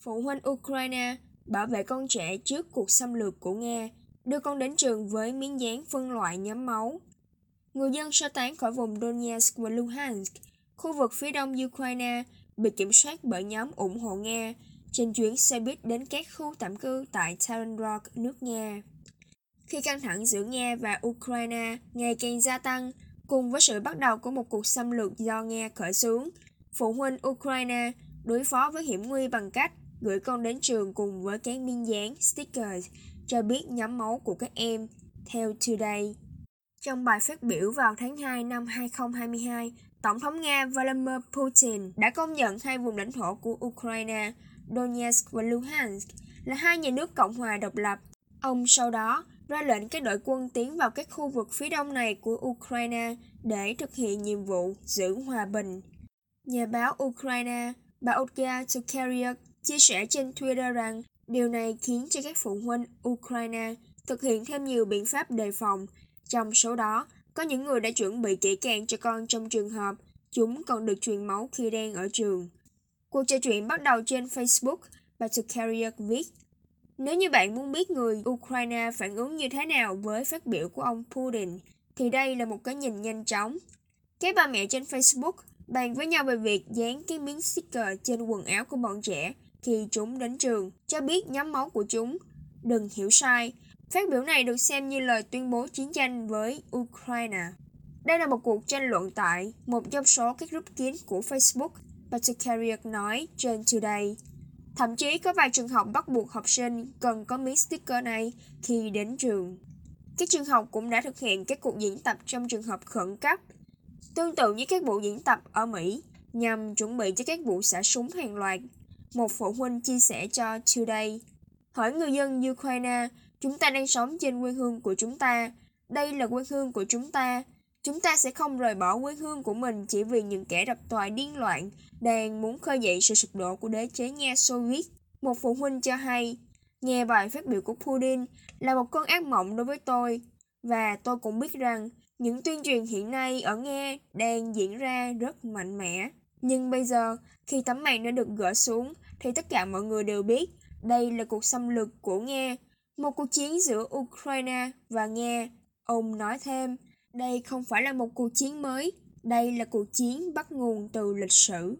phụ huynh Ukraine bảo vệ con trẻ trước cuộc xâm lược của Nga, đưa con đến trường với miếng dán phân loại nhóm máu. Người dân sơ tán khỏi vùng Donetsk và Luhansk, khu vực phía đông Ukraine, bị kiểm soát bởi nhóm ủng hộ Nga trên chuyến xe buýt đến các khu tạm cư tại Taranrog, nước Nga. Khi căng thẳng giữa Nga và Ukraine ngày càng gia tăng, cùng với sự bắt đầu của một cuộc xâm lược do Nga khởi xướng, phụ huynh Ukraine đối phó với hiểm nguy bằng cách gửi con đến trường cùng với các miếng dán stickers cho biết nhóm máu của các em, theo Today. Trong bài phát biểu vào tháng 2 năm 2022, Tổng thống Nga Vladimir Putin đã công nhận hai vùng lãnh thổ của Ukraine, Donetsk và Luhansk, là hai nhà nước Cộng hòa độc lập. Ông sau đó ra lệnh các đội quân tiến vào các khu vực phía đông này của Ukraine để thực hiện nhiệm vụ giữ hòa bình. Nhà báo Ukraine, bà Olga Tokaryuk, chia sẻ trên Twitter rằng điều này khiến cho các phụ huynh Ukraine thực hiện thêm nhiều biện pháp đề phòng. Trong số đó, có những người đã chuẩn bị kỹ càng cho con trong trường hợp chúng còn được truyền máu khi đang ở trường. Cuộc trò chuyện bắt đầu trên Facebook, bà Tokaryuk viết nếu như bạn muốn biết người Ukraine phản ứng như thế nào với phát biểu của ông Putin, thì đây là một cái nhìn nhanh chóng. Các bà mẹ trên Facebook bàn với nhau về việc dán cái miếng sticker trên quần áo của bọn trẻ khi chúng đến trường, cho biết nhóm máu của chúng. Đừng hiểu sai, phát biểu này được xem như lời tuyên bố chiến tranh với Ukraine. Đây là một cuộc tranh luận tại một trong số các group kín của Facebook, Patrick nói trên Today. Thậm chí có vài trường học bắt buộc học sinh cần có miếng sticker này khi đến trường. Các trường học cũng đã thực hiện các cuộc diễn tập trong trường hợp khẩn cấp, tương tự như các vụ diễn tập ở Mỹ, nhằm chuẩn bị cho các vụ xả súng hàng loạt. Một phụ huynh chia sẻ cho Today. Hỏi người dân Ukraine, chúng ta đang sống trên quê hương của chúng ta. Đây là quê hương của chúng ta. Chúng ta sẽ không rời bỏ quê hương của mình chỉ vì những kẻ độc tòa điên loạn đang muốn khơi dậy sự sụp đổ của đế chế Nga Xô Viết. Một phụ huynh cho hay, nghe bài phát biểu của Putin là một cơn ác mộng đối với tôi. Và tôi cũng biết rằng những tuyên truyền hiện nay ở Nga đang diễn ra rất mạnh mẽ. Nhưng bây giờ, khi tấm màn đã được gỡ xuống, thì tất cả mọi người đều biết đây là cuộc xâm lược của Nga, một cuộc chiến giữa Ukraine và Nga. Ông nói thêm, đây không phải là một cuộc chiến mới, đây là cuộc chiến bắt nguồn từ lịch sử.